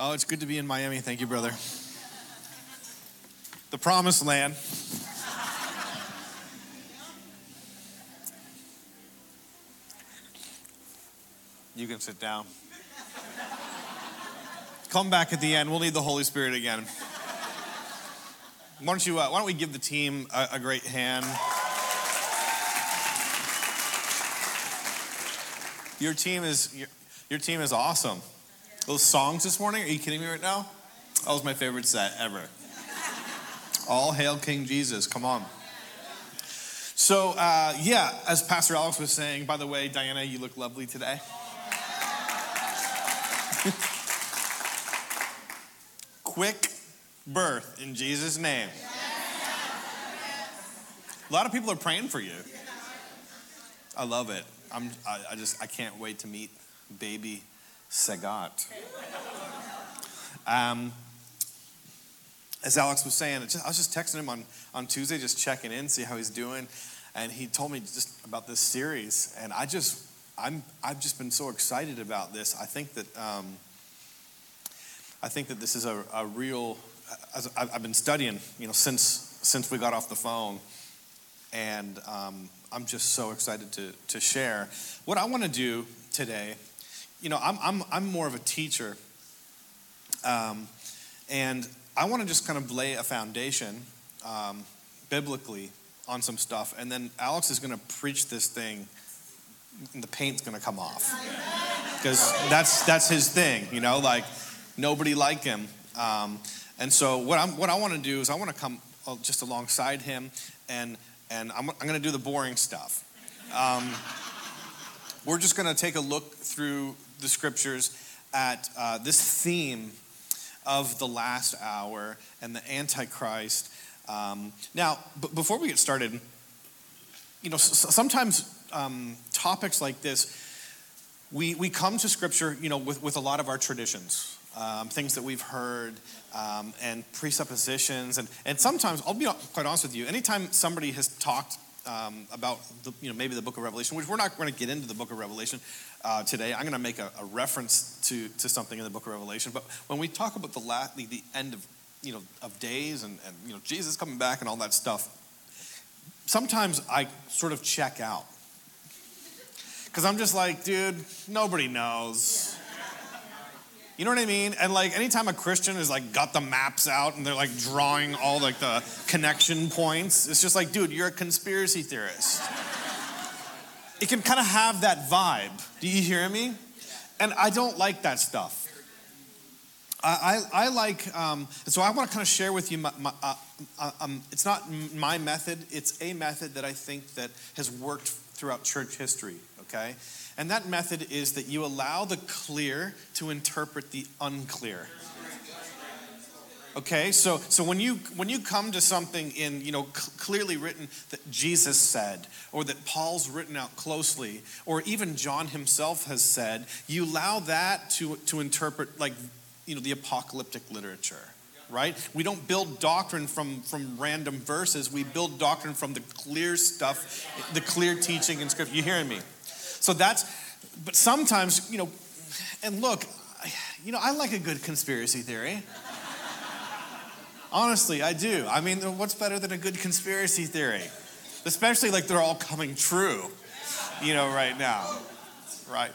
Oh, it's good to be in Miami. Thank you, brother. The promised land. You can sit down. Come back at the end. We'll need the Holy Spirit again. Why don't you? Uh, why don't we give the team a, a great hand? Your team is your, your team is awesome. Those songs this morning, are you kidding me right now? That was my favorite set ever. All hail King Jesus. Come on. So, uh, yeah, as Pastor Alex was saying, by the way, Diana, you look lovely today. Quick birth in Jesus' name. A lot of people are praying for you. I love it. I'm, I, I just, I can't wait to meet baby Sagat. Um, as Alex was saying, just, I was just texting him on, on Tuesday, just checking in, see how he's doing. And he told me just about this series. And I just, I'm, I've just been so excited about this. I think that, um, I think that this is a, a real, I've been studying, you know, since, since we got off the phone. And um, I'm just so excited to, to share. What I want to do today, you know, I'm, I'm, I'm more of a teacher. Um, and I want to just kind of lay a foundation um, biblically on some stuff. And then Alex is going to preach this thing, and the paint's going to come off. Because that's, that's his thing, you know, like nobody like him. Um, and so what, I'm, what I want to do is I want to come uh, just alongside him and and I'm, I'm going to do the boring stuff. Um, we're just going to take a look through the scriptures at uh, this theme of the last hour and the Antichrist. Um, now, b- before we get started, you know, s- sometimes um, topics like this, we, we come to scripture, you know, with, with a lot of our traditions um, things that we've heard, um, and presuppositions. And, and sometimes, I'll be quite honest with you, anytime somebody has talked um, about the, you know, maybe the book of Revelation, which we're not going to get into the book of Revelation uh, today. I'm going to make a, a, reference to, to something in the book of Revelation. But when we talk about the, the, the end of, you know, of days and, and you know, Jesus coming back and all that stuff, sometimes I sort of check out. Because I'm just like, dude, nobody knows. You know what I mean? And like anytime a Christian is like got the maps out and they're like drawing all like the connection points, it's just like, dude, you're a conspiracy theorist. it can kind of have that vibe. Do you hear me? And I don't like that stuff. I, I, I like, um, so I want to kind of share with you, my, my, uh, uh, um, it's not my method, it's a method that I think that has worked throughout church history, okay? And that method is that you allow the clear to interpret the unclear. Okay, so so when you when you come to something in you know cl- clearly written that Jesus said, or that Paul's written out closely, or even John himself has said, you allow that to to interpret like you know the apocalyptic literature right? We don't build doctrine from from random verses. We build doctrine from the clear stuff the clear teaching in scripture. You hearing me so that's, but sometimes, you know, and look, you know, I like a good conspiracy theory. Honestly, I do. I mean, what's better than a good conspiracy theory? Especially like they're all coming true, you know, right now. Right.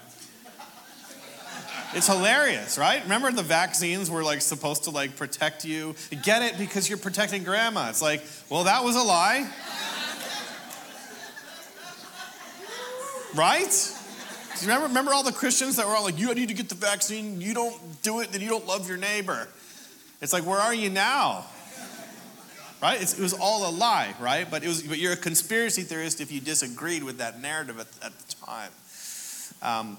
It's hilarious, right? Remember the vaccines were like supposed to like protect you? Get it because you're protecting grandma. It's like, well, that was a lie. Right? Do you Remember, remember all the Christians that were all like, you need to get the vaccine, you don't do it, then you don't love your neighbor. It's like, where are you now? Right? It's, it was all a lie, right? But, it was, but you're a conspiracy theorist if you disagreed with that narrative at, at the time. Um,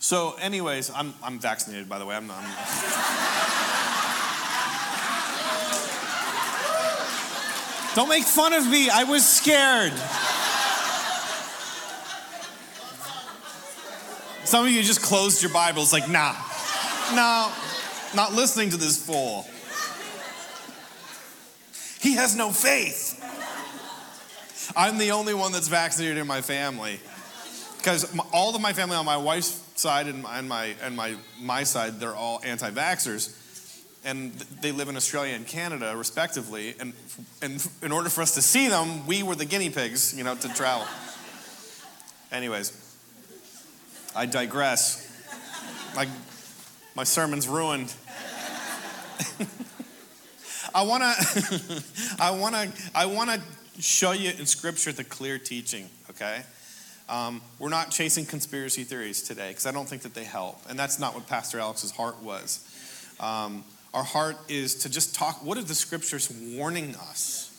So, anyways, I'm, I'm vaccinated, by the way. I'm. I'm, Don't make fun of me. I was scared. Some of you just closed your Bibles, like, nah, no, not listening to this fool. He has no faith. I'm the only one that's vaccinated in my family. Because all of my family on my wife's side and my, and my, and my, my side, they're all anti vaxxers. And they live in Australia and Canada, respectively. And, and in order for us to see them, we were the guinea pigs, you know, to travel. Anyways, I digress. My, my sermon's ruined. I want to I want to I want to show you in scripture the clear teaching, okay? Um, we're not chasing conspiracy theories today because I don't think that they help. And that's not what Pastor Alex's heart was. Um, our heart is to just talk what are the scriptures warning us?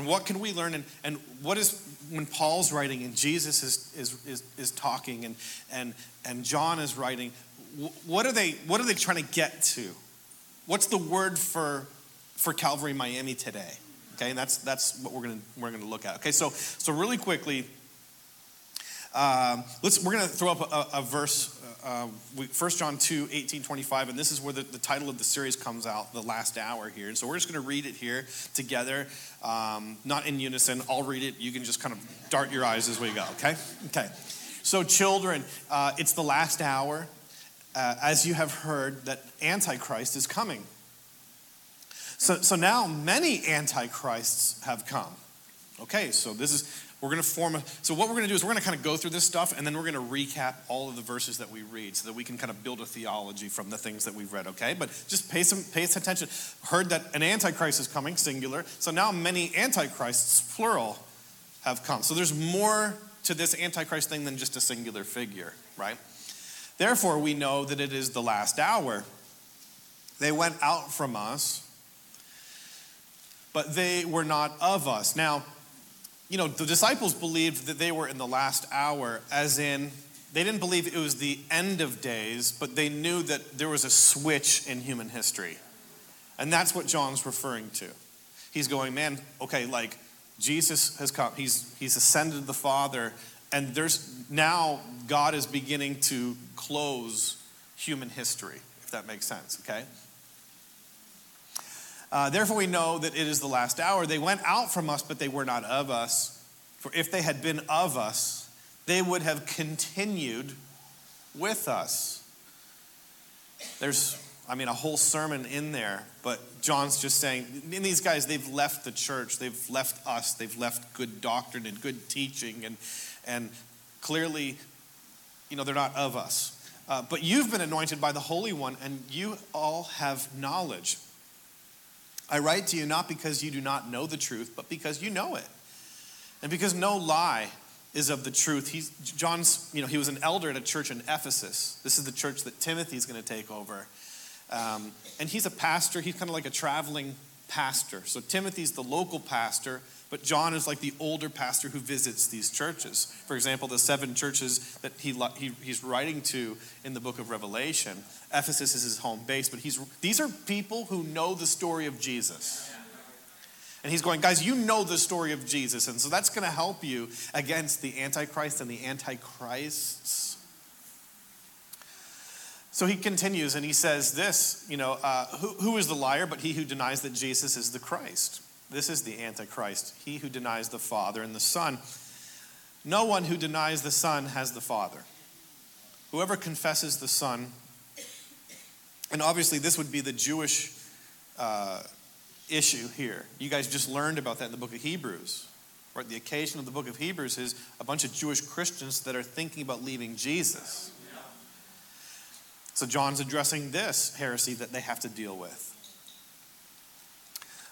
And what can we learn? And, and what is, when Paul's writing and Jesus is, is, is, is talking and, and, and John is writing, what are, they, what are they trying to get to? What's the word for, for Calvary Miami today? Okay, and that's, that's what we're to we're gonna look at. Okay, so, so really quickly, um, let's, we're going to throw up a, a verse, uh, we, 1 John 2, 18, 25, and this is where the, the, title of the series comes out, The Last Hour here. And so we're just going to read it here together, um, not in unison. I'll read it. You can just kind of dart your eyes as we go, okay? Okay. So, children, uh, it's the last hour. Uh, as you have heard, that Antichrist is coming. So, so now many antichrists have come. Okay, so this is we're going to form a, so what we're going to do is we're going to kind of go through this stuff and then we're going to recap all of the verses that we read so that we can kind of build a theology from the things that we've read, okay? But just pay some pay some attention. Heard that an antichrist is coming, singular. So now many antichrists, plural, have come. So there's more to this antichrist thing than just a singular figure, right? Therefore, we know that it is the last hour. They went out from us, but they were not of us. Now, you know, the disciples believed that they were in the last hour, as in, they didn't believe it was the end of days, but they knew that there was a switch in human history. And that's what John's referring to. He's going, man, okay, like Jesus has come, he's, he's ascended the Father, and there's now God is beginning to close human history, if that makes sense, okay? Uh, Therefore, we know that it is the last hour. They went out from us, but they were not of us. For if they had been of us, they would have continued with us. There's, I mean, a whole sermon in there, but John's just saying, in these guys, they've left the church, they've left us, they've left good doctrine and good teaching, and, and clearly, you know, they're not of us. Uh, but you've been anointed by the Holy One, and you all have knowledge. I write to you not because you do not know the truth, but because you know it. And because no lie is of the truth. He's, John's, you know, he was an elder at a church in Ephesus. This is the church that Timothy's going to take over. Um, and he's a pastor. He's kind of like a traveling pastor. So Timothy's the local pastor, but John is like the older pastor who visits these churches. For example, the seven churches that he, he, he's writing to in the book of Revelation, Ephesus is his home base, but he's, these are people who know the story of Jesus. And he's going, guys, you know the story of Jesus. And so that's going to help you against the Antichrist and the Antichrists. So he continues and he says this, you know, uh, who, who is the liar but he who denies that Jesus is the Christ? This is the Antichrist, he who denies the Father and the Son. No one who denies the Son has the Father. Whoever confesses the Son, and obviously this would be the Jewish uh, issue here. You guys just learned about that in the book of Hebrews. Right? The occasion of the book of Hebrews is a bunch of Jewish Christians that are thinking about leaving Jesus. So John's addressing this heresy that they have to deal with.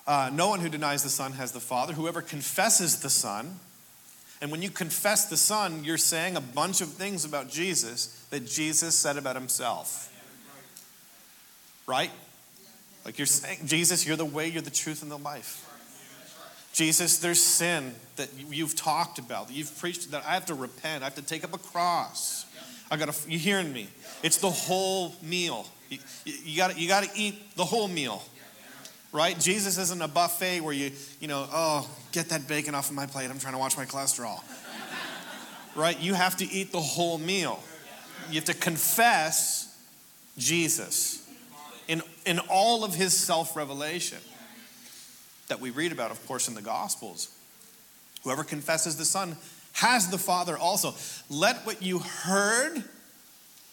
Uh, no one who denies the Son has the Father. Whoever confesses the Son, and when you confess the Son, you're saying a bunch of things about Jesus that Jesus said about himself. Right? Like you're saying, Jesus, you're the way, you're the truth, and the life. Jesus, there's sin that you've talked about, that you've preached, that I have to repent, I have to take up a cross. I gotta, you hearing me? It's the whole meal. You, you, gotta, you gotta eat the whole meal. Right? Jesus isn't a buffet where you, you know, oh, get that bacon off of my plate. I'm trying to watch my cholesterol. right? You have to eat the whole meal. You have to confess Jesus in, in all of his self revelation that we read about, of course, in the Gospels. Whoever confesses the Son has the Father also. Let what you heard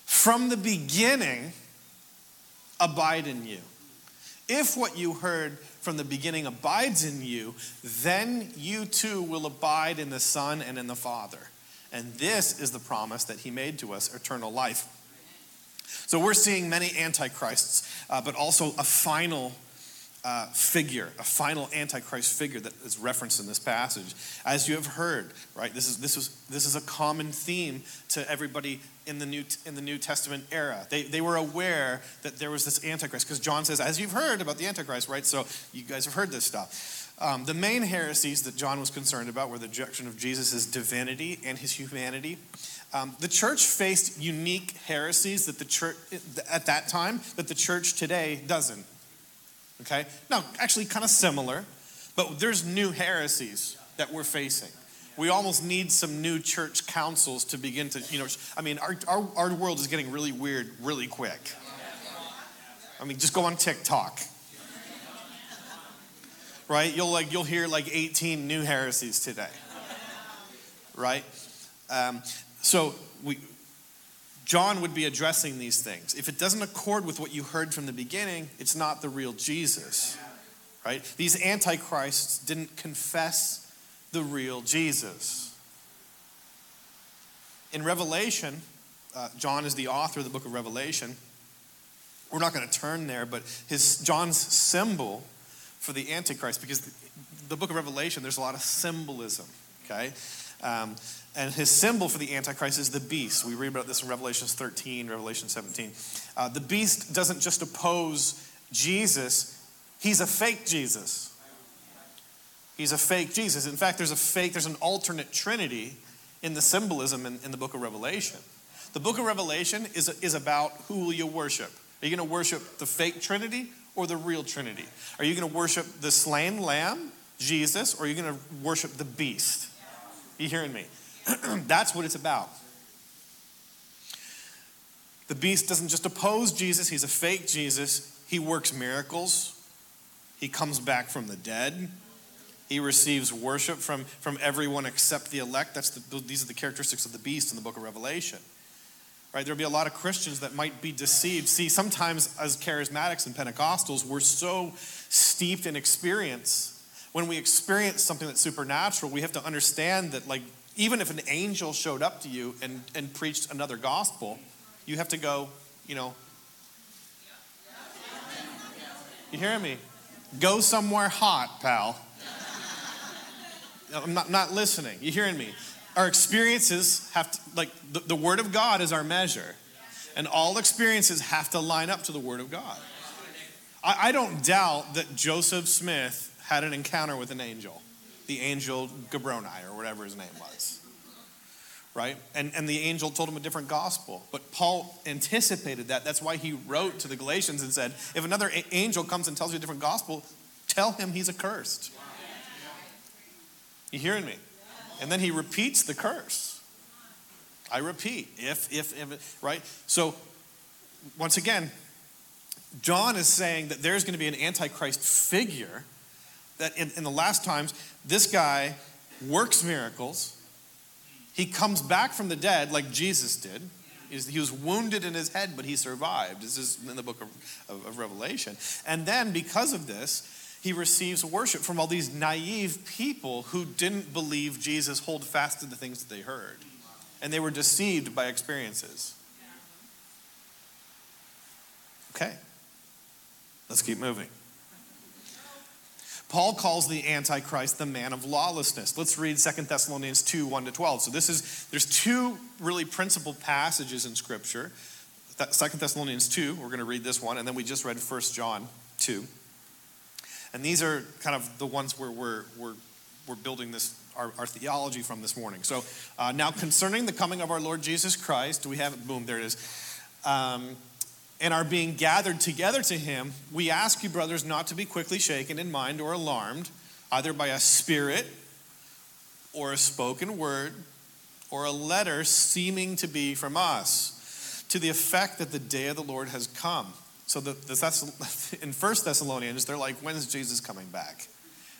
from the beginning abide in you. If what you heard from the beginning abides in you, then you too will abide in the Son and in the Father. And this is the promise that he made to us eternal life. So we're seeing many antichrists, uh, but also a final uh, figure, a final antichrist figure that is referenced in this passage. As you have heard, right? This is this was this is a common theme to everybody in the New in the New Testament era. They they were aware that there was this antichrist because John says, as you've heard about the antichrist, right? So you guys have heard this stuff. Um, the main heresies that John was concerned about were the rejection of Jesus' divinity and his humanity. Um, the church faced unique heresies that the church at that time that the church today doesn't. Okay? Now, actually, kind of similar, but there's new heresies that we're facing. We almost need some new church councils to begin to, you know, I mean, our, our, our world is getting really weird really quick. I mean, just go on TikTok. Right? You'll like you'll hear like 18 new heresies today. Right? Um, so we John would be addressing these things. If it doesn't accord with what you heard from the beginning, it's not the real Jesus. Right? These antichrists didn't confess the real Jesus. In Revelation, uh, John is the author of the book of Revelation. We're not going to turn there, but his John's symbol for the Antichrist, because the, the book of Revelation, there's a lot of symbolism. Okay, um, and his symbol for the Antichrist is the beast. We read about this in Revelation 13, Revelation 17. Uh, the beast doesn't just oppose Jesus, he's a fake Jesus. He's a fake Jesus. In fact, there's a fake, there's an alternate trinity in the symbolism in, in the book of Revelation. The book of Revelation is, is about who will you worship? Are you going to worship the fake trinity or the real trinity? Are you going to worship the slain lamb, Jesus, or are you going to worship the beast? You hearing me? That's what it's about. The beast doesn't just oppose Jesus, he's a fake Jesus. He works miracles, he comes back from the dead. He receives worship from, from everyone except the elect. That's the, these are the characteristics of the beast in the book of Revelation. Right? There'll be a lot of Christians that might be deceived. See, sometimes as charismatics and Pentecostals, we're so steeped in experience. When we experience something that's supernatural, we have to understand that, like, even if an angel showed up to you and, and preached another gospel, you have to go, you know. You hearing me? Go somewhere hot, pal. I'm not, not listening. You hearing me? Our experiences have to, like, the, the Word of God is our measure. And all experiences have to line up to the Word of God. I, I don't doubt that Joseph Smith had an encounter with an angel the angel Gabroni or whatever his name was. Right? And, and the angel told him a different gospel. But Paul anticipated that. That's why he wrote to the Galatians and said, if another angel comes and tells you a different gospel, tell him he's accursed. You hearing me? And then he repeats the curse. I repeat, if, if, if, right? So, once again, John is saying that there's going to be an antichrist figure that in, in the last times, this guy works miracles. He comes back from the dead like Jesus did. He was wounded in his head, but he survived. This is in the book of, of, of Revelation. And then, because of this, he receives worship from all these naive people who didn't believe Jesus hold fast to the things that they heard. And they were deceived by experiences. Okay, let's keep moving. Paul calls the Antichrist the man of lawlessness. Let's read 2 Thessalonians 2 1 to 12. So, this is, there's two really principal passages in Scripture. 2 Thessalonians 2, we're going to read this one, and then we just read 1 John 2. And these are kind of the ones where we're, we're we're building this our, our theology from this morning. So uh, now concerning the coming of our Lord Jesus Christ, we have it? Boom, there it is. Um, and are being gathered together to him, we ask you, brothers, not to be quickly shaken in mind or alarmed, either by a spirit or a spoken word or a letter seeming to be from us, to the effect that the day of the Lord has come. So the, the in First Thessalonians, they're like, when is Jesus coming back?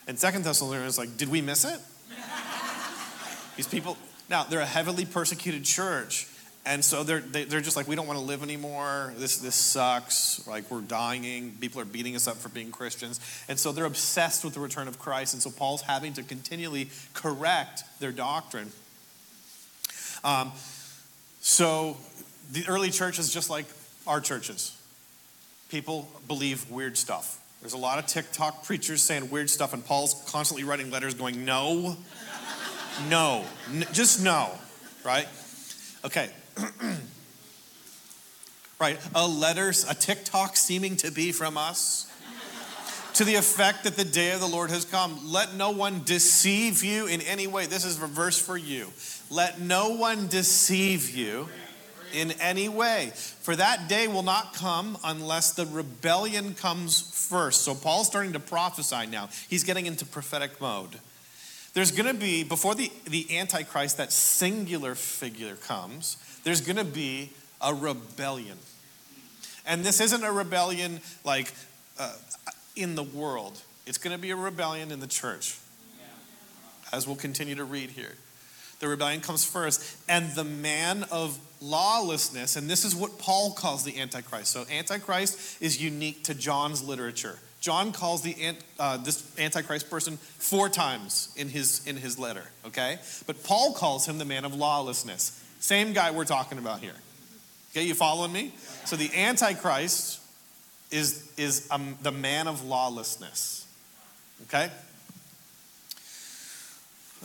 And Second Thessalonians, like, did we miss it? These people, now they're a heavily persecuted church. And so they're, they're just like, we don't want to live anymore. This, this sucks. Like, we're dying. People are beating us up for being Christians. And so they're obsessed with the return of Christ. And so Paul's having to continually correct their doctrine. Um, so the early church is just like our churches. People believe weird stuff. There's a lot of TikTok preachers saying weird stuff, and Paul's constantly writing letters going, no, no, N- just no, right? Okay. right, a letter, a TikTok seeming to be from us to the effect that the day of the Lord has come. Let no one deceive you in any way. This is a verse for you. Let no one deceive you in any way. For that day will not come unless the rebellion comes first. So Paul's starting to prophesy now. He's getting into prophetic mode. There's going to be, before the, the Antichrist, that singular figure comes, there's going to be a rebellion. And this isn't a rebellion like uh, in the world, it's going to be a rebellion in the church, as we'll continue to read here. The rebellion comes first, and the man of lawlessness, and this is what Paul calls the Antichrist. So, Antichrist is unique to John's literature. John calls the uh, this Antichrist person four times in his in his letter. Okay, but Paul calls him the man of lawlessness. Same guy we're talking about here. Okay, you following me? So the Antichrist is is um, the man of lawlessness. Okay.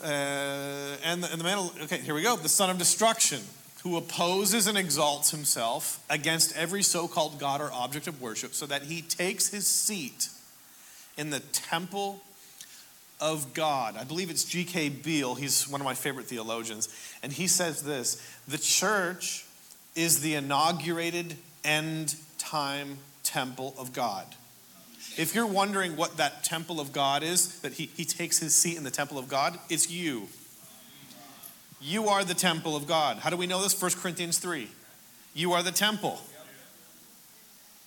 Uh, and, the, and the man, of, okay, here we go. The son of destruction, who opposes and exalts himself against every so called God or object of worship, so that he takes his seat in the temple of God. I believe it's G.K. Beale. He's one of my favorite theologians. And he says this The church is the inaugurated end time temple of God. If you're wondering what that temple of God is, that he, he takes his seat in the temple of God, it's you. You are the temple of God. How do we know this? 1 Corinthians 3. You are the temple.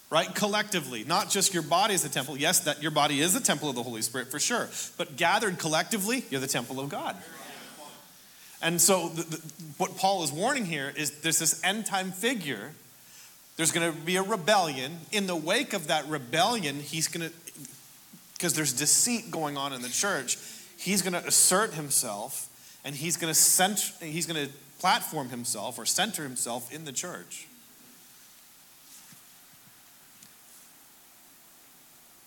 Right? Collectively, not just your body is the temple. Yes, that your body is the temple of the Holy Spirit for sure. But gathered collectively, you're the temple of God. And so, the, the, what Paul is warning here is there's this end time figure. There's going to be a rebellion. In the wake of that rebellion, he's going to, because there's deceit going on in the church, he's going to assert himself and he's going to cent- he's going to platform himself or center himself in the church.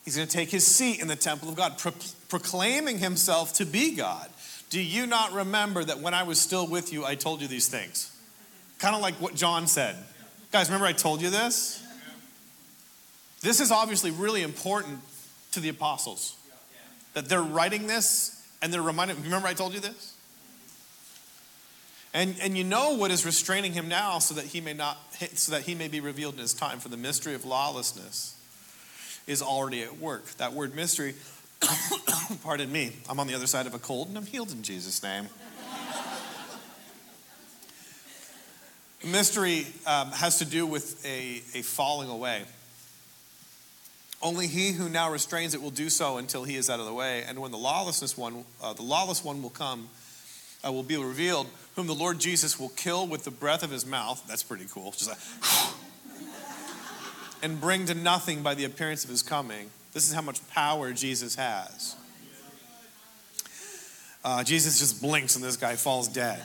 He's going to take his seat in the temple of God, pro- proclaiming himself to be God. Do you not remember that when I was still with you, I told you these things? Kind of like what John said. Guys, remember I told you this? This is obviously really important to the apostles. That they're writing this and they're reminding, remember I told you this? And, and you know what is restraining him now so that he may not so that he may be revealed in his time for the mystery of lawlessness is already at work. That word mystery, pardon me, I'm on the other side of a cold and I'm healed in Jesus' name. mystery um, has to do with a, a falling away. Only he who now restrains it will do so until he is out of the way. And when the lawlessness one, uh, the lawless one will come, uh, will be revealed, whom the Lord Jesus will kill with the breath of his mouth. That's pretty cool. Just like, and bring to nothing by the appearance of his coming. This is how much power Jesus has. Uh, Jesus just blinks and this guy falls dead.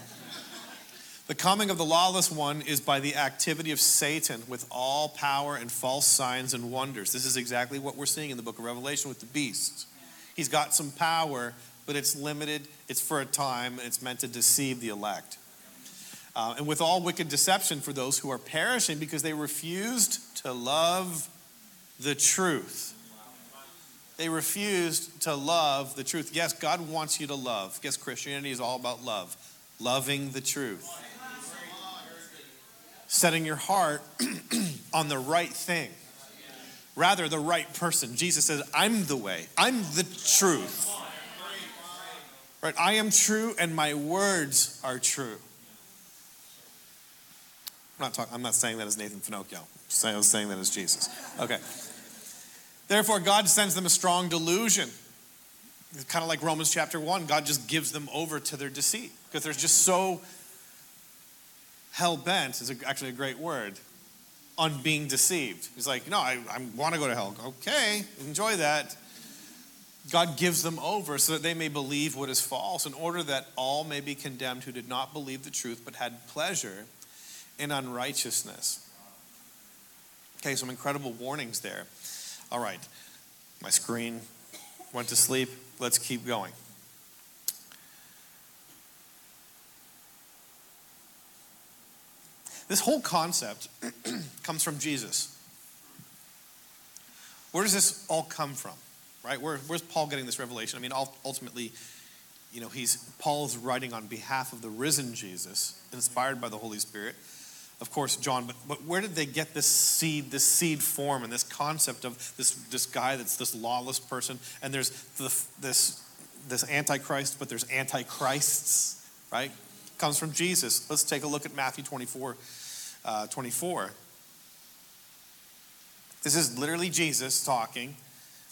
The coming of the lawless one is by the activity of Satan with all power and false signs and wonders. This is exactly what we're seeing in the book of Revelation with the beast. He's got some power, but it's limited, it's for a time, and it's meant to deceive the elect. Uh, and with all wicked deception for those who are perishing because they refused to love the truth. they refused to love the truth. Yes, God wants you to love. Yes, Christianity is all about love, loving the truth, setting your heart on the right thing, rather, the right person. Jesus says, I'm the way, I'm the truth. Right? I am true and my words are true. I'm not, talking, I'm not saying that as Nathan Finochio. I was saying that as Jesus. Okay. Therefore, God sends them a strong delusion. It's kind of like Romans chapter 1. God just gives them over to their deceit because they're just so hell bent, is actually a great word, on being deceived. He's like, No, I, I want to go to hell. Okay, enjoy that. God gives them over so that they may believe what is false, in order that all may be condemned who did not believe the truth but had pleasure in unrighteousness. Okay, some incredible warnings there. All right, my screen went to sleep. Let's keep going. This whole concept comes from Jesus. Where does this all come from? Right? Where, where's Paul getting this revelation? I mean, ultimately, you know, he's Paul's writing on behalf of the risen Jesus, inspired by the Holy Spirit. Of course, John, but, but where did they get this seed, this seed form, and this concept of this, this guy that's this lawless person? And there's the, this, this antichrist, but there's antichrists, right? Comes from Jesus. Let's take a look at Matthew 24, uh, 24. This is literally Jesus talking.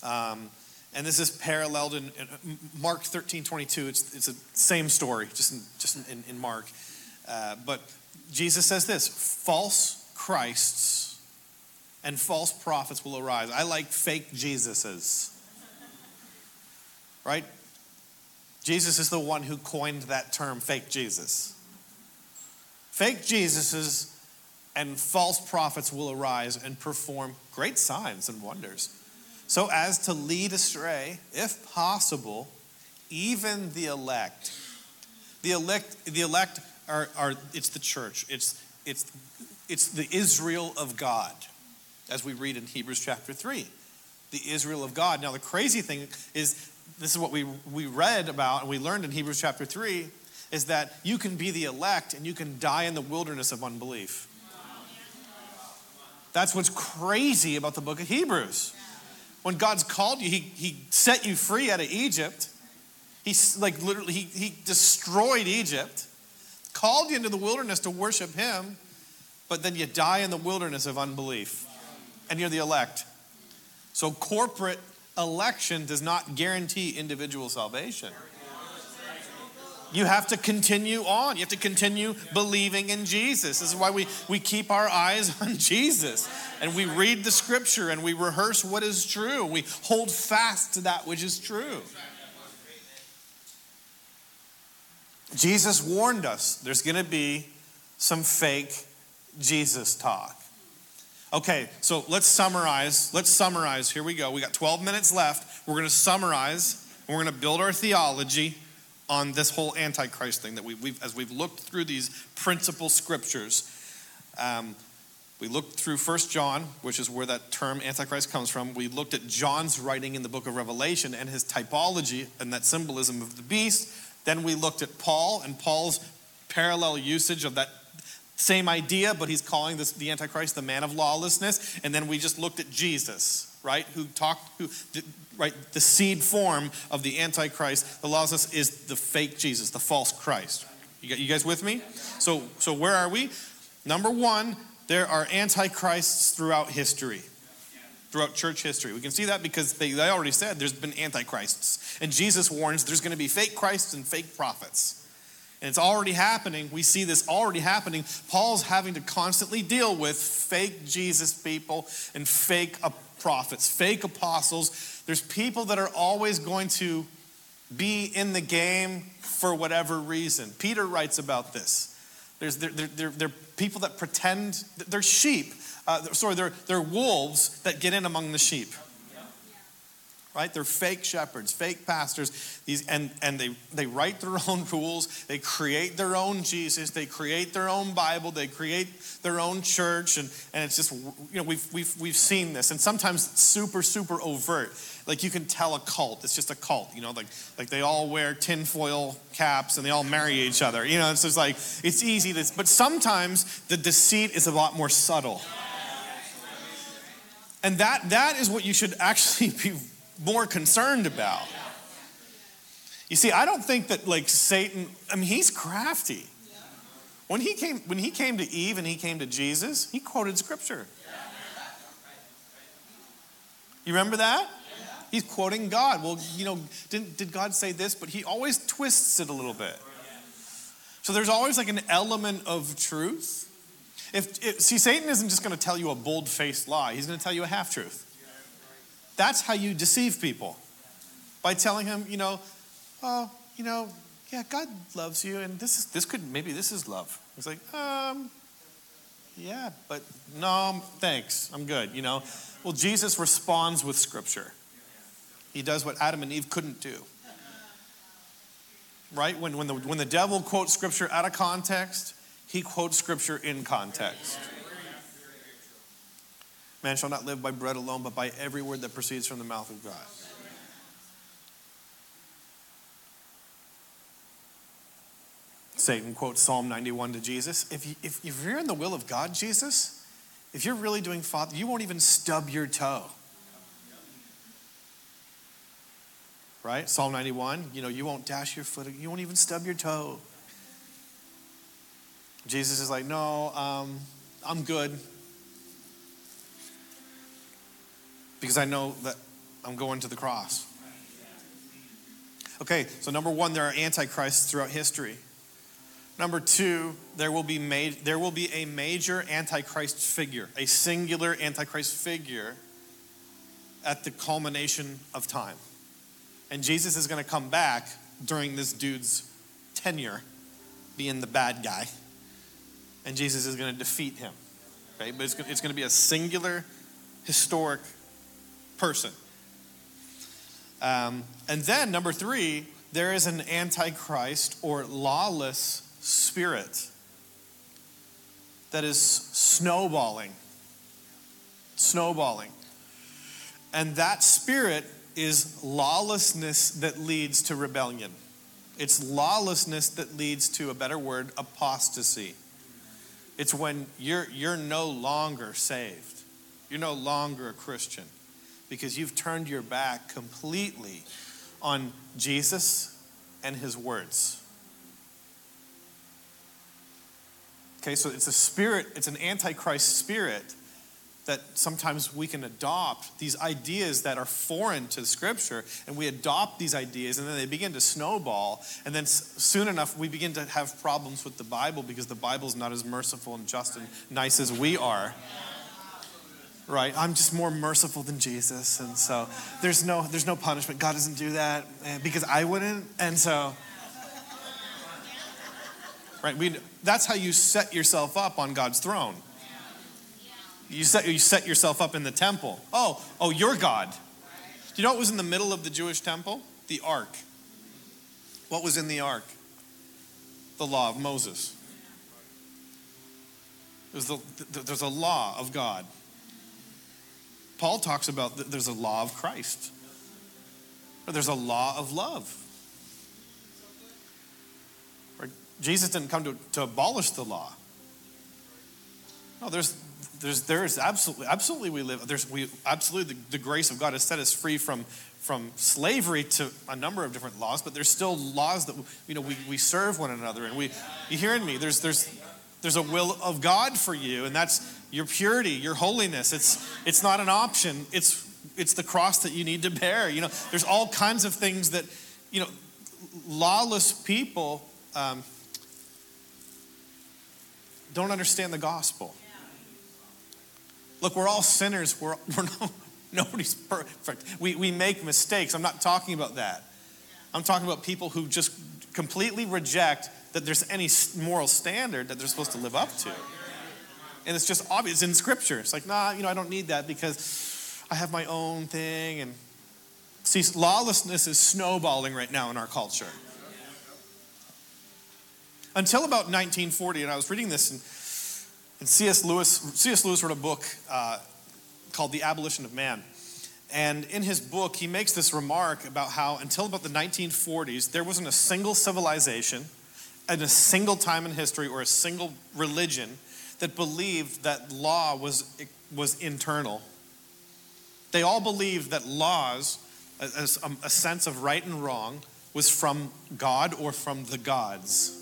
Um, and this is paralleled in, in, Mark 13 22. It's, it's the same story, just in, just in, in Mark. Uh, but Jesus says this false Christs and false prophets will arise. I like fake Jesuses. Right? Jesus is the one who coined that term, fake Jesus. Fake Jesuses and false prophets will arise and perform great signs and wonders so as to lead astray, if possible, even the elect. The elect, the elect are, are it's the church. It's, it's, it's the Israel of God, as we read in Hebrews chapter 3. The Israel of God. Now, the crazy thing is, this is what we, we read about and we learned in Hebrews chapter 3 is that you can be the elect and you can die in the wilderness of unbelief. That's what's crazy about the book of Hebrews. When God's called you, He, he set you free out of Egypt. He like literally he, he destroyed Egypt, called you into the wilderness to worship Him, but then you die in the wilderness of unbelief. And you're the elect. So corporate election does not guarantee individual salvation. You have to continue on. You have to continue believing in Jesus. This is why we, we keep our eyes on Jesus and we read the scripture and we rehearse what is true. We hold fast to that which is true. Jesus warned us there's going to be some fake Jesus talk. Okay, so let's summarize. Let's summarize. Here we go. We got 12 minutes left. We're going to summarize. We're going to build our theology on this whole Antichrist thing that we, have as we've looked through these principal scriptures. Um, we looked through First John, which is where that term Antichrist comes from. We looked at John's writing in the book of Revelation and his typology and that symbolism of the beast. Then we looked at Paul and Paul's parallel usage of that same idea, but he's calling this the Antichrist the man of lawlessness. And then we just looked at Jesus, right? Who talked, who right, the seed form of the Antichrist, the lawlessness is the fake Jesus, the false Christ. You, you guys with me? So, so where are we? Number one, there are antichrists throughout history, throughout church history. We can see that because they, they already said there's been antichrists. And Jesus warns there's going to be fake Christs and fake prophets. And it's already happening. We see this already happening. Paul's having to constantly deal with fake Jesus people and fake prophets, fake apostles. There's people that are always going to be in the game for whatever reason. Peter writes about this. There's, they're, they're, they're people that pretend, they're sheep. Uh, sorry, they're, they're wolves that get in among the sheep. Right? They're fake shepherds, fake pastors. These, and and they, they write their own rules. They create their own Jesus. They create their own Bible. They create their own church. And, and it's just, you know, we've, we've, we've seen this. And sometimes super, super overt. Like you can tell a cult. It's just a cult, you know, like, like they all wear tinfoil caps and they all marry each other. You know, it's just like, it's easy to, but sometimes the deceit is a lot more subtle. And that, that is what you should actually be more concerned about. You see, I don't think that like Satan, I mean, he's crafty. When he came, when he came to Eve and he came to Jesus, he quoted scripture. You remember that? He's quoting God. Well, you know, did, did God say this? But he always twists it a little bit. So there's always like an element of truth. If, if see, Satan isn't just going to tell you a bold-faced lie. He's going to tell you a half truth. That's how you deceive people by telling him, you know, oh, you know, yeah, God loves you, and this is this could maybe this is love. He's like, um, yeah, but no, thanks, I'm good. You know, well, Jesus responds with Scripture. He does what Adam and Eve couldn't do. Right? When, when, the, when the devil quotes Scripture out of context, he quotes Scripture in context. Man shall not live by bread alone, but by every word that proceeds from the mouth of God. Satan quotes Psalm 91 to Jesus. If, you, if, if you're in the will of God, Jesus, if you're really doing Father, you won't even stub your toe. Right? Psalm 91, you know, you won't dash your foot, you won't even stub your toe. Jesus is like, no, um, I'm good. Because I know that I'm going to the cross. Okay, so number one, there are antichrists throughout history. Number two, there will be made, there will be a major antichrist figure, a singular antichrist figure at the culmination of time. And Jesus is going to come back during this dude's tenure, being the bad guy. And Jesus is going to defeat him. Okay, but it's, it's going to be a singular, historic person. Um, and then, number three, there is an antichrist or lawless spirit that is snowballing. Snowballing. And that spirit is lawlessness that leads to rebellion. It's lawlessness that leads to a better word, apostasy. It's when you're, you're no longer saved, you're no longer a Christian because you've turned your back completely on Jesus and his words. Okay, so it's a spirit, it's an antichrist spirit that sometimes we can adopt these ideas that are foreign to scripture and we adopt these ideas and then they begin to snowball and then soon enough we begin to have problems with the bible because the bible's not as merciful and just and nice as we are right? I'm just more merciful than Jesus, and so there's no there's no punishment. God doesn't do that eh, because I wouldn't, and so right. We that's how you set yourself up on God's throne. You set you set yourself up in the temple. Oh oh, you're God. Do you know what was in the middle of the Jewish temple? The ark. What was in the ark? The law of Moses. There's, the, there's a law of God. Paul talks about there's a law of Christ, or there's a law of love. Or Jesus didn't come to, to abolish the law. No, there's, there's, there's absolutely, absolutely we live, there's, we, absolutely the, the grace of God has set us free from, from slavery to a number of different laws, but there's still laws that, you know, we, we serve one another and we, you hearing me? There's, there's, there's a will of God for you, and that's your purity, your holiness. It's, it's not an option, it's, it's the cross that you need to bear. You know, there's all kinds of things that, you know, lawless people um, don't understand the gospel. Look, we're all sinners. We're, we're no, nobody's perfect. We, we make mistakes. I'm not talking about that. I'm talking about people who just completely reject that there's any moral standard that they're supposed to live up to. And it's just obvious It's in scripture. It's like, nah, you know, I don't need that because I have my own thing. And See, lawlessness is snowballing right now in our culture. Until about 1940, and I was reading this, and, and C.S. Lewis, C.S. Lewis wrote a book uh, called The Abolition of Man. And in his book, he makes this remark about how until about the 1940s, there wasn't a single civilization at a single time in history or a single religion that believed that law was, was internal. They all believed that laws, a, a, um, a sense of right and wrong, was from God or from the gods.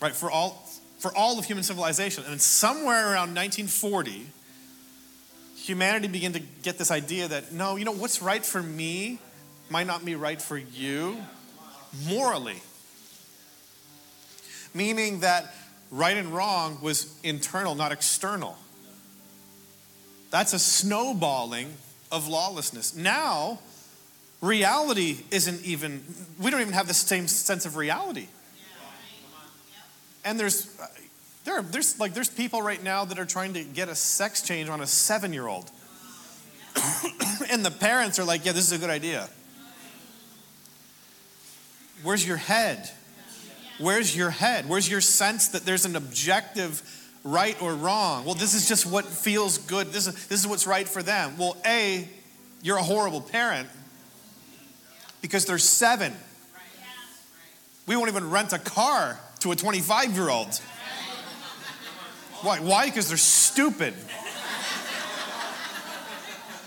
Right, for all, for all of human civilization. And somewhere around 1940, humanity began to get this idea that no, you know, what's right for me might not be right for you morally. Meaning that right and wrong was internal, not external. That's a snowballing of lawlessness. Now, reality isn't even, we don't even have the same sense of reality. And there's, there, are, there's like there's people right now that are trying to get a sex change on a seven year old. and the parents are like, yeah, this is a good idea. Where's your head? Where's your head? Where's your sense that there's an objective right or wrong? Well, this is just what feels good. This is, this is what's right for them. Well, A, you're a horrible parent because there's seven. We won't even rent a car to a 25 year old. Why? Why? Because they're stupid.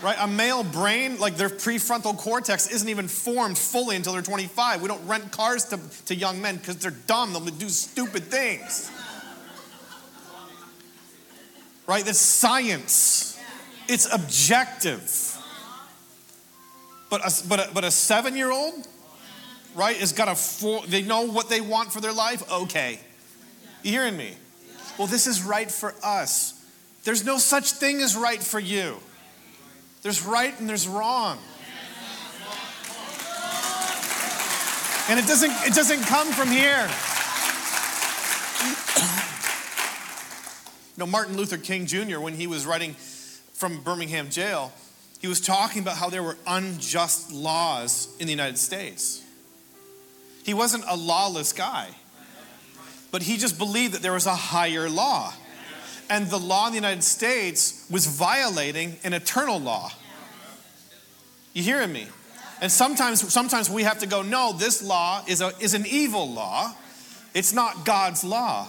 Right? A male brain, like their prefrontal cortex, isn't even formed fully until they're 25. We don't rent cars to, to young men because they're dumb. They'll do stupid things. Right? That's science, it's objective. But a, but a, but a seven year old, right, has got a four, they know what they want for their life? Okay. You hearing me? Well, this is right for us. There's no such thing as right for you. There's right and there's wrong. And it doesn't, it doesn't come from here. you know, Martin Luther King Jr., when he was writing from Birmingham jail, he was talking about how there were unjust laws in the United States. He wasn't a lawless guy, but he just believed that there was a higher law. And the law in the United States was violating an eternal law. You hearing me? And sometimes, sometimes we have to go, no, this law is, a, is an evil law. It's not God's law.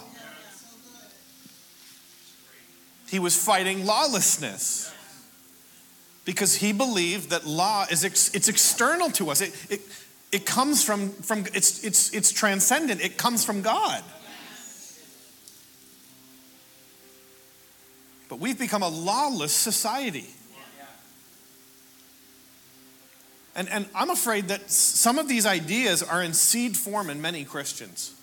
He was fighting lawlessness because he believed that law is ex, it's external to us. It, it, it comes from, from it's, it's, it's transcendent. It comes from God. But we've become a lawless society. And, and I'm afraid that some of these ideas are in seed form in many Christians.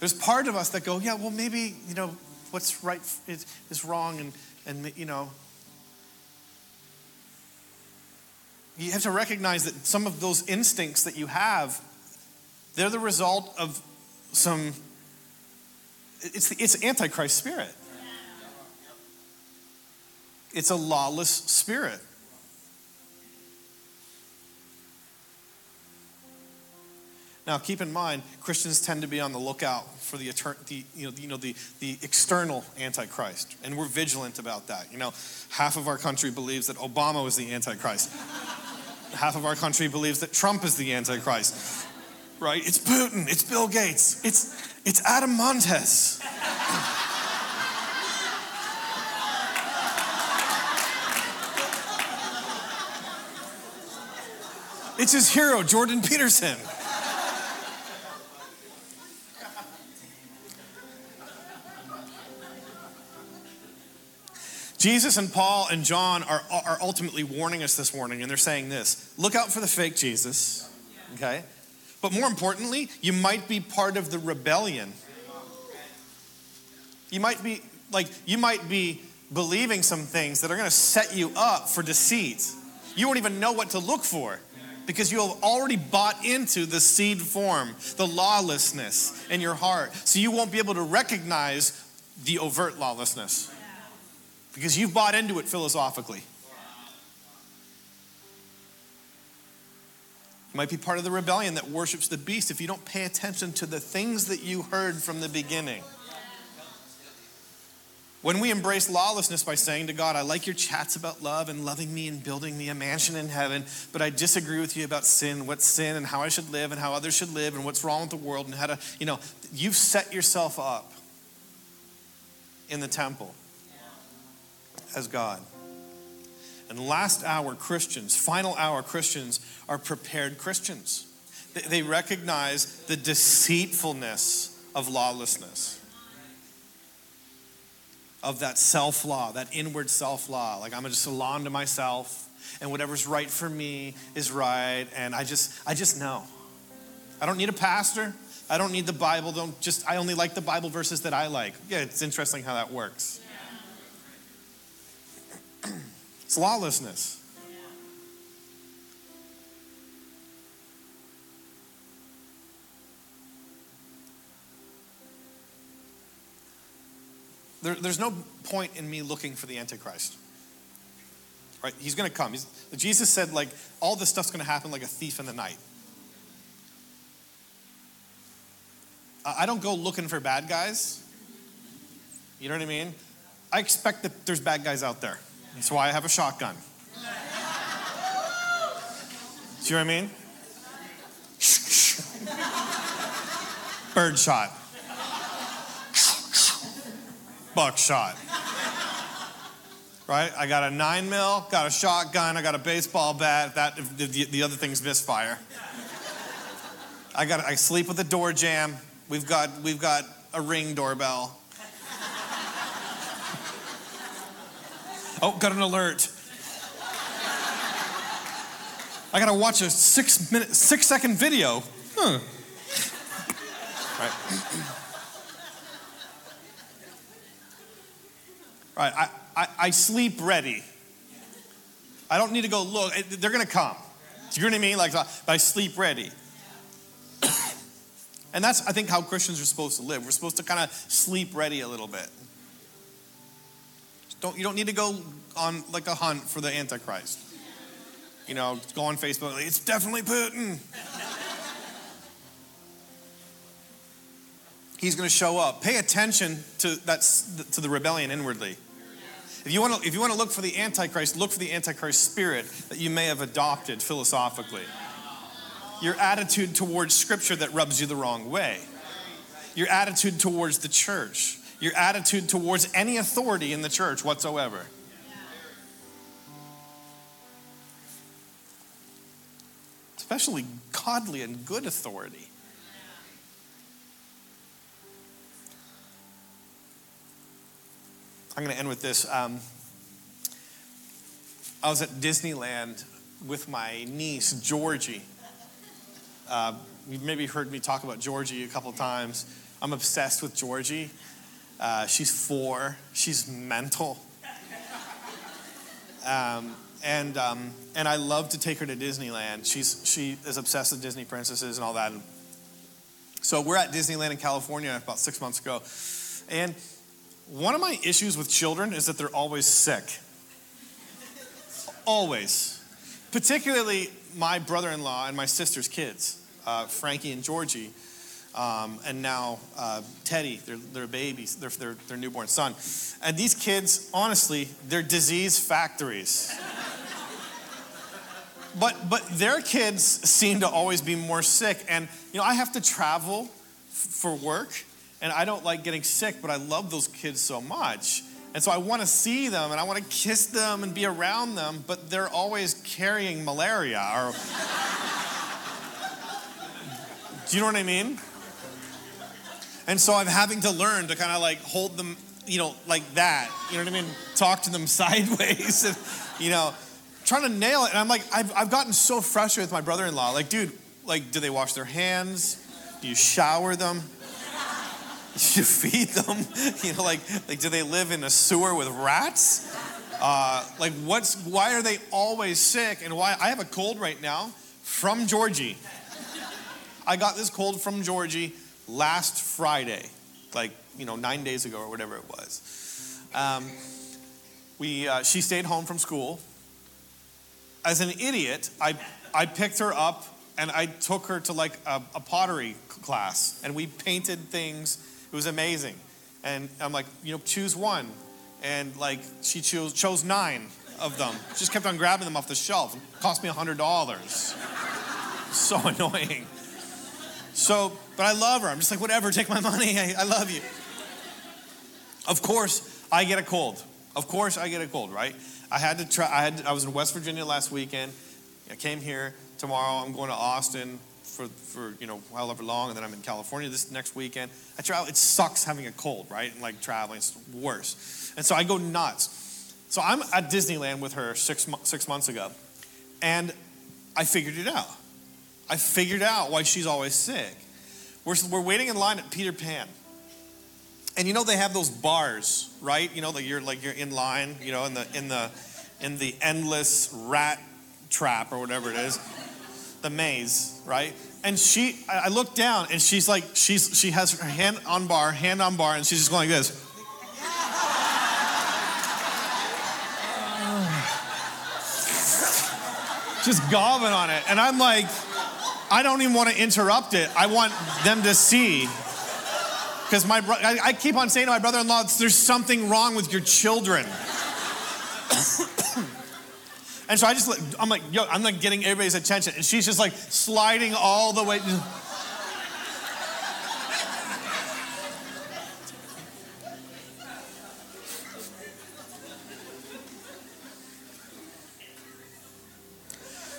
There's part of us that go, yeah, well, maybe, you know, what's right is, is wrong, and, and, you know, you have to recognize that some of those instincts that you have, they're the result of some, it's, it's antichrist spirit. It's a lawless spirit. Now, keep in mind, Christians tend to be on the lookout for the, the, you know, the, you know, the, the external Antichrist, and we're vigilant about that. You know, half of our country believes that Obama is the Antichrist. half of our country believes that Trump is the Antichrist. Right? It's Putin. It's Bill Gates. It's, it's Adam Montes. It's his hero, Jordan Peterson. Jesus and Paul and John are, are ultimately warning us this morning, and they're saying this look out for the fake Jesus, okay? But more importantly, you might be part of the rebellion. You might be, like, you might be believing some things that are gonna set you up for deceit. You won't even know what to look for because you have already bought into the seed form, the lawlessness in your heart. So you won't be able to recognize the overt lawlessness because you've bought into it philosophically. You might be part of the rebellion that worships the beast if you don't pay attention to the things that you heard from the beginning. When we embrace lawlessness by saying to God, I like your chats about love and loving me and building me a mansion in heaven, but I disagree with you about sin, what's sin and how I should live and how others should live and what's wrong with the world and how to, you know, you've set yourself up in the temple as God. And last hour Christians, final hour Christians, are prepared Christians. They recognize the deceitfulness of lawlessness of that self law, that inward self law. Like I'm just a law unto myself, and whatever's right for me is right, and I just I just know. I don't need a pastor. I don't need the Bible. Don't just I only like the Bible verses that I like. Yeah, it's interesting how that works. it's lawlessness. There, there's no point in me looking for the Antichrist. Right? He's going to come. He's, Jesus said, like, all this stuff's going to happen like a thief in the night. I don't go looking for bad guys. You know what I mean? I expect that there's bad guys out there. That's why I have a shotgun. Do you know what I mean? Bird shot buckshot. Right? I got a nine mil, got a shotgun, I got a baseball bat. That the, the other things misfire. I got I sleep with a door jam. We've got we've got a ring doorbell. Oh, got an alert. I gotta watch a six minute, six second video. Huh. Right. Right, I, I, I sleep ready. I don't need to go look. Eh, they're going to come. Do you know what I mean? Like, uh, I sleep ready. and that's, I think, how Christians are supposed to live. We're supposed to kind of sleep ready a little bit. Don't, you don't need to go on like a hunt for the Antichrist. You know, go on Facebook, like, it's definitely Putin. He's going to show up. Pay attention to, that, to the rebellion inwardly. If you, want to, if you want to look for the Antichrist, look for the Antichrist spirit that you may have adopted philosophically. Your attitude towards Scripture that rubs you the wrong way. Your attitude towards the church. Your attitude towards any authority in the church whatsoever. Especially godly and good authority. I'm going to end with this. Um, I was at Disneyland with my niece, Georgie. Uh, you've maybe heard me talk about Georgie a couple times. I'm obsessed with Georgie. Uh, she's four, she's mental. Um, and, um, and I love to take her to Disneyland. She's, she is obsessed with Disney princesses and all that. So we're at Disneyland in California about six months ago. And one of my issues with children is that they're always sick. always. Particularly my brother in law and my sister's kids, uh, Frankie and Georgie, um, and now uh, Teddy, their, their babies, their, their, their newborn son. And these kids, honestly, they're disease factories. but, but their kids seem to always be more sick. And, you know, I have to travel f- for work and I don't like getting sick, but I love those kids so much. And so I want to see them and I want to kiss them and be around them, but they're always carrying malaria or Do you know what I mean? And so I'm having to learn to kind of like hold them, you know, like that. You know what I mean? Talk to them sideways and, you know, trying to nail it. And I'm like, I've, I've gotten so frustrated with my brother in law. Like, dude, like, do they wash their hands? Do you shower them? you feed them? You know, like, like do they live in a sewer with rats? Uh, like, what's, why are they always sick? And why? I have a cold right now from Georgie. I got this cold from Georgie last Friday, like, you know, nine days ago or whatever it was. Um, we, uh, she stayed home from school. As an idiot, I, I picked her up and I took her to like a, a pottery class, and we painted things. It was amazing. And I'm like, you know, choose one. And like, she chose, chose nine of them. She just kept on grabbing them off the shelf. It cost me $100. so annoying. So, but I love her. I'm just like, whatever, take my money. I, I love you. Of course, I get a cold. Of course, I get a cold, right? I had to try, I, had, I was in West Virginia last weekend. I came here. Tomorrow, I'm going to Austin for, for you know, however long, and then I'm in California this next weekend. I travel, it sucks having a cold, right? And like traveling, it's worse. And so I go nuts. So I'm at Disneyland with her six, six months ago, and I figured it out. I figured out why she's always sick. We're, we're waiting in line at Peter Pan. And you know they have those bars, right? You know that you're like you're in line, you know, in the in the in the endless rat trap or whatever it is, the maze, right? And she, I look down and she's like, she's she has her hand on bar, hand on bar, and she's just going like this. just gobbing on it, and I'm like, I don't even want to interrupt it. I want them to see because my bro- I, I keep on saying to my brother-in-law, there's something wrong with your children. and so I just, I'm like, yo, I'm like getting everybody's attention, and she's just like sliding all the way.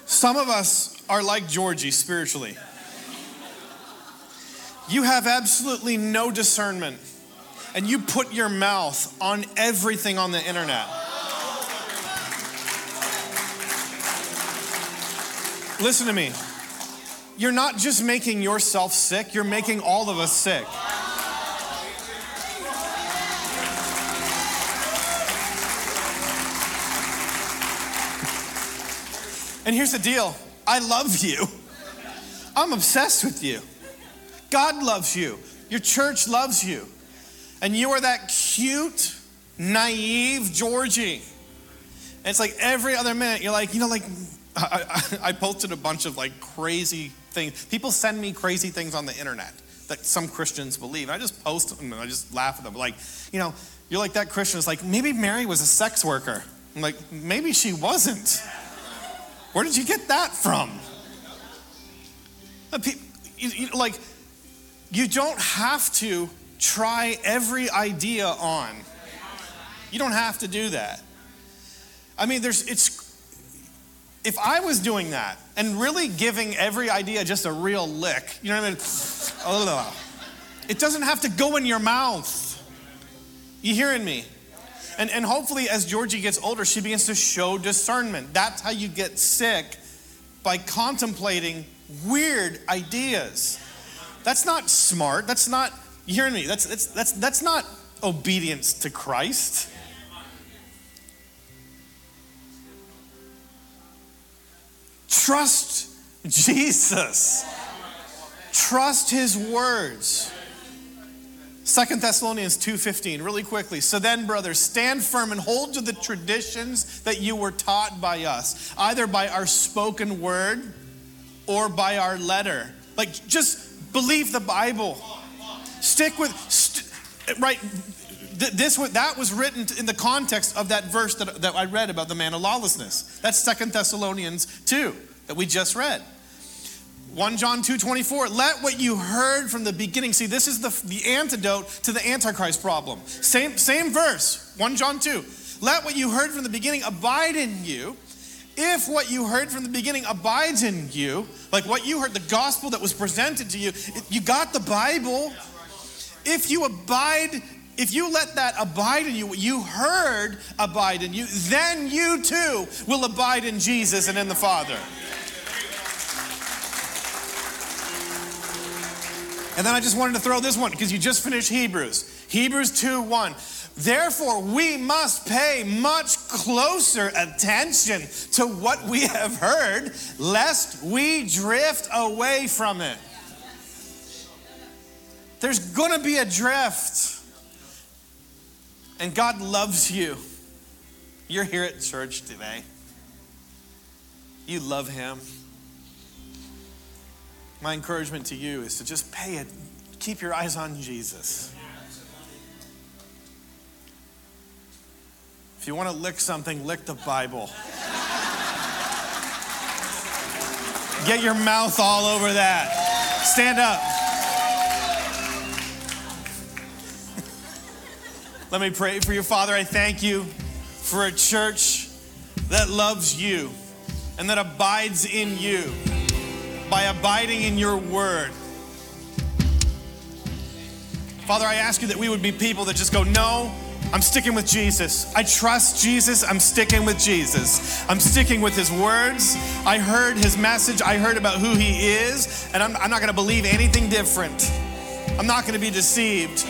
Some of us are like Georgie spiritually. You have absolutely no discernment, and you put your mouth on everything on the internet. Listen to me. You're not just making yourself sick, you're making all of us sick. And here's the deal I love you, I'm obsessed with you. God loves you. Your church loves you. And you are that cute, naive Georgie. And it's like every other minute, you're like, you know, like, I, I, I posted a bunch of like crazy things. People send me crazy things on the internet that some Christians believe. I just post them and I just laugh at them. Like, you know, you're like that Christian. It's like, maybe Mary was a sex worker. I'm like, maybe she wasn't. Where did you get that from? Like, you don't have to try every idea on. You don't have to do that. I mean, there's, it's, if I was doing that and really giving every idea just a real lick, you know what I mean? It doesn't have to go in your mouth. You hearing me? And, and hopefully, as Georgie gets older, she begins to show discernment. That's how you get sick by contemplating weird ideas. That's not smart. That's not, you hearing me? That's, that's, that's, that's not obedience to Christ. Trust Jesus. Trust his words. Second Thessalonians 2:15 really quickly. So then brothers stand firm and hold to the traditions that you were taught by us, either by our spoken word or by our letter. Like just Believe the Bible. Stick with, st- right? This that was written in the context of that verse that, that I read about the man of lawlessness. That's Second Thessalonians 2 that we just read. 1 John 2 24, let what you heard from the beginning. See, this is the, the antidote to the Antichrist problem. Same, same verse, 1 John 2. Let what you heard from the beginning abide in you if what you heard from the beginning abides in you, like what you heard, the gospel that was presented to you, you got the Bible. If you abide, if you let that abide in you, what you heard abide in you, then you too will abide in Jesus and in the Father. And then I just wanted to throw this one because you just finished Hebrews. Hebrews 2 1. Therefore, we must pay much closer attention to what we have heard, lest we drift away from it. There's going to be a drift. And God loves you. You're here at church today. You love Him. My encouragement to you is to just pay it, keep your eyes on Jesus. If you want to lick something, lick the Bible. Get your mouth all over that. Stand up. Let me pray for you, Father. I thank you for a church that loves you and that abides in you by abiding in your word. Father, I ask you that we would be people that just go, No, I'm sticking with Jesus. I trust Jesus. I'm sticking with Jesus. I'm sticking with his words. I heard his message. I heard about who he is, and I'm, I'm not going to believe anything different. I'm not going to be deceived.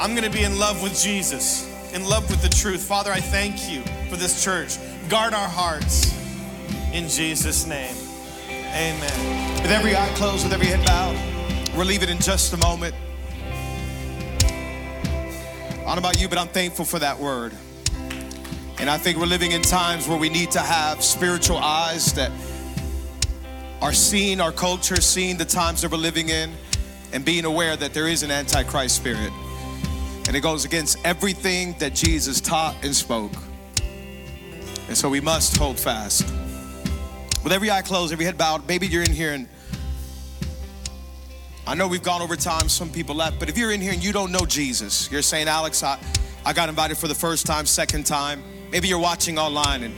I'm going to be in love with Jesus, in love with the truth. Father, I thank you for this church. Guard our hearts in Jesus' name. Amen. With every eye closed, with every head bowed, we're leaving in just a moment. I don't know about you, but I'm thankful for that word. And I think we're living in times where we need to have spiritual eyes that are seeing our culture, seeing the times that we're living in, and being aware that there is an antichrist spirit. And it goes against everything that Jesus taught and spoke. And so we must hold fast. With every eye closed, every head bowed, maybe you're in here and I know we've gone over time, some people left, but if you're in here and you don't know Jesus, you're saying, Alex, I, I got invited for the first time, second time. Maybe you're watching online and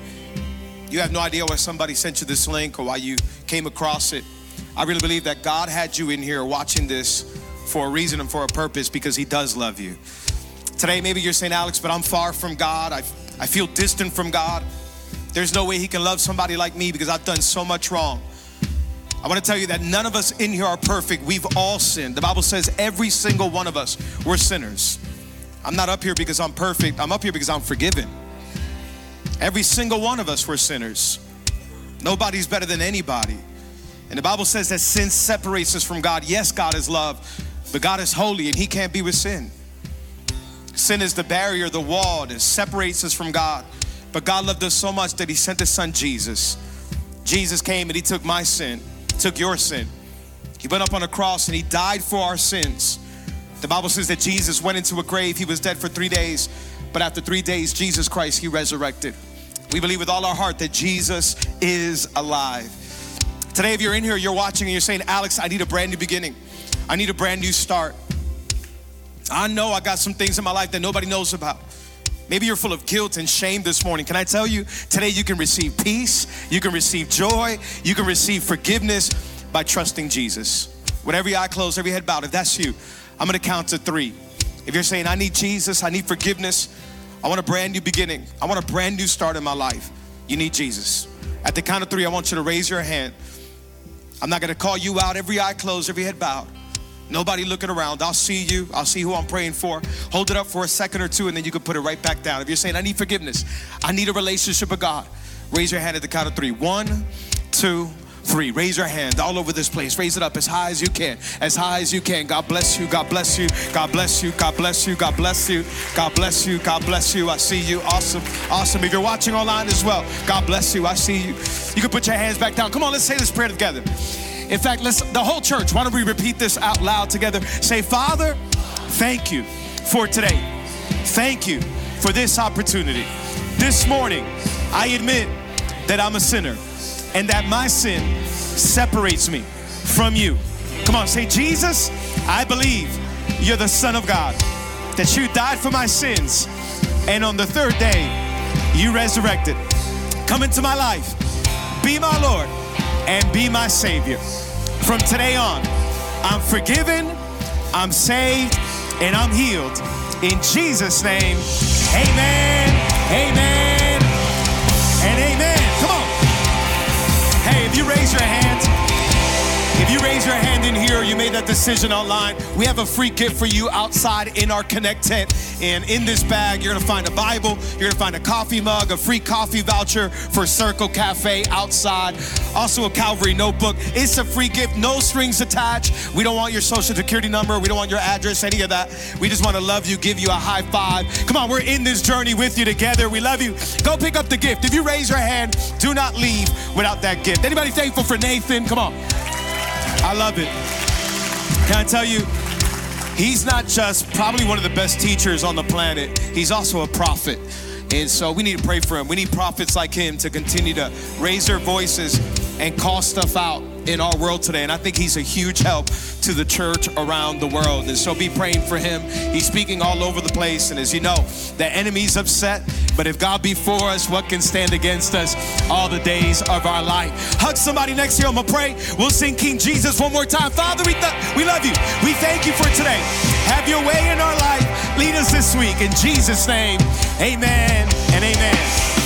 you have no idea why somebody sent you this link or why you came across it. I really believe that God had you in here watching this for a reason and for a purpose because He does love you. Today, maybe you're saying, Alex, but I'm far from God. I, I feel distant from God. There's no way He can love somebody like me because I've done so much wrong. I want to tell you that none of us in here are perfect. We've all sinned. The Bible says every single one of us, we're sinners. I'm not up here because I'm perfect. I'm up here because I'm forgiven. Every single one of us, we're sinners. Nobody's better than anybody. And the Bible says that sin separates us from God. Yes, God is love, but God is holy and He can't be with sin. Sin is the barrier, the wall that separates us from God. But God loved us so much that He sent His Son Jesus. Jesus came and He took my sin took your sin. He went up on a cross and he died for our sins. The Bible says that Jesus went into a grave. He was dead for three days, but after three days, Jesus Christ, he resurrected. We believe with all our heart that Jesus is alive. Today, if you're in here, you're watching and you're saying, Alex, I need a brand new beginning. I need a brand new start. I know I got some things in my life that nobody knows about. Maybe you're full of guilt and shame this morning. Can I tell you, today you can receive peace, you can receive joy, you can receive forgiveness by trusting Jesus. With every eye closed, every head bowed, if that's you, I'm gonna count to three. If you're saying, I need Jesus, I need forgiveness, I want a brand new beginning, I want a brand new start in my life, you need Jesus. At the count of three, I want you to raise your hand. I'm not gonna call you out, every eye closed, every head bowed. Nobody looking around. I'll see you. I'll see who I'm praying for. Hold it up for a second or two, and then you can put it right back down. If you're saying, I need forgiveness, I need a relationship with God, raise your hand at the count of three. One, two, three. Raise your hand all over this place. Raise it up as high as you can. As high as you can. God bless you. God bless you. God bless you. God bless you. God bless you. God bless you. God bless you. I see you. Awesome. Awesome. If you're watching online as well, God bless you. I see you. You can put your hands back down. Come on, let's say this prayer together. In fact, let's the whole church, why don't we repeat this out loud together? Say, Father, thank you for today. Thank you for this opportunity. This morning, I admit that I'm a sinner and that my sin separates me from you. Come on, say, Jesus, I believe you're the Son of God, that you died for my sins, and on the third day, you resurrected. Come into my life, be my Lord, and be my Savior. From today on, I'm forgiven, I'm saved, and I'm healed. In Jesus' name, amen, amen, and amen. You raise your hand, if you raise your hand in here, you made that decision online, we have a free gift for you outside in our Connect tent. And in this bag, you're gonna find a Bible, you're gonna find a coffee mug, a free coffee voucher for Circle Cafe outside, also a Calvary notebook. It's a free gift, no strings attached. We don't want your social security number, we don't want your address, any of that. We just wanna love you, give you a high five. Come on, we're in this journey with you together. We love you. Go pick up the gift. If you raise your hand, do not leave without that gift. Anybody thankful for Nathan? Come on. I love it. Can I tell you, he's not just probably one of the best teachers on the planet, he's also a prophet. And so we need to pray for him. We need prophets like him to continue to raise their voices and call stuff out in our world today. And I think he's a huge help to the church around the world. And so be praying for him. He's speaking all over the place. And as you know, the enemy's upset. But if God be for us, what can stand against us all the days of our life? Hug somebody next to you. I'm going to pray. We'll sing King Jesus one more time. Father, we, th- we love you. We thank you for today. Have your way in our life. Lead us this week. In Jesus' name, amen and amen.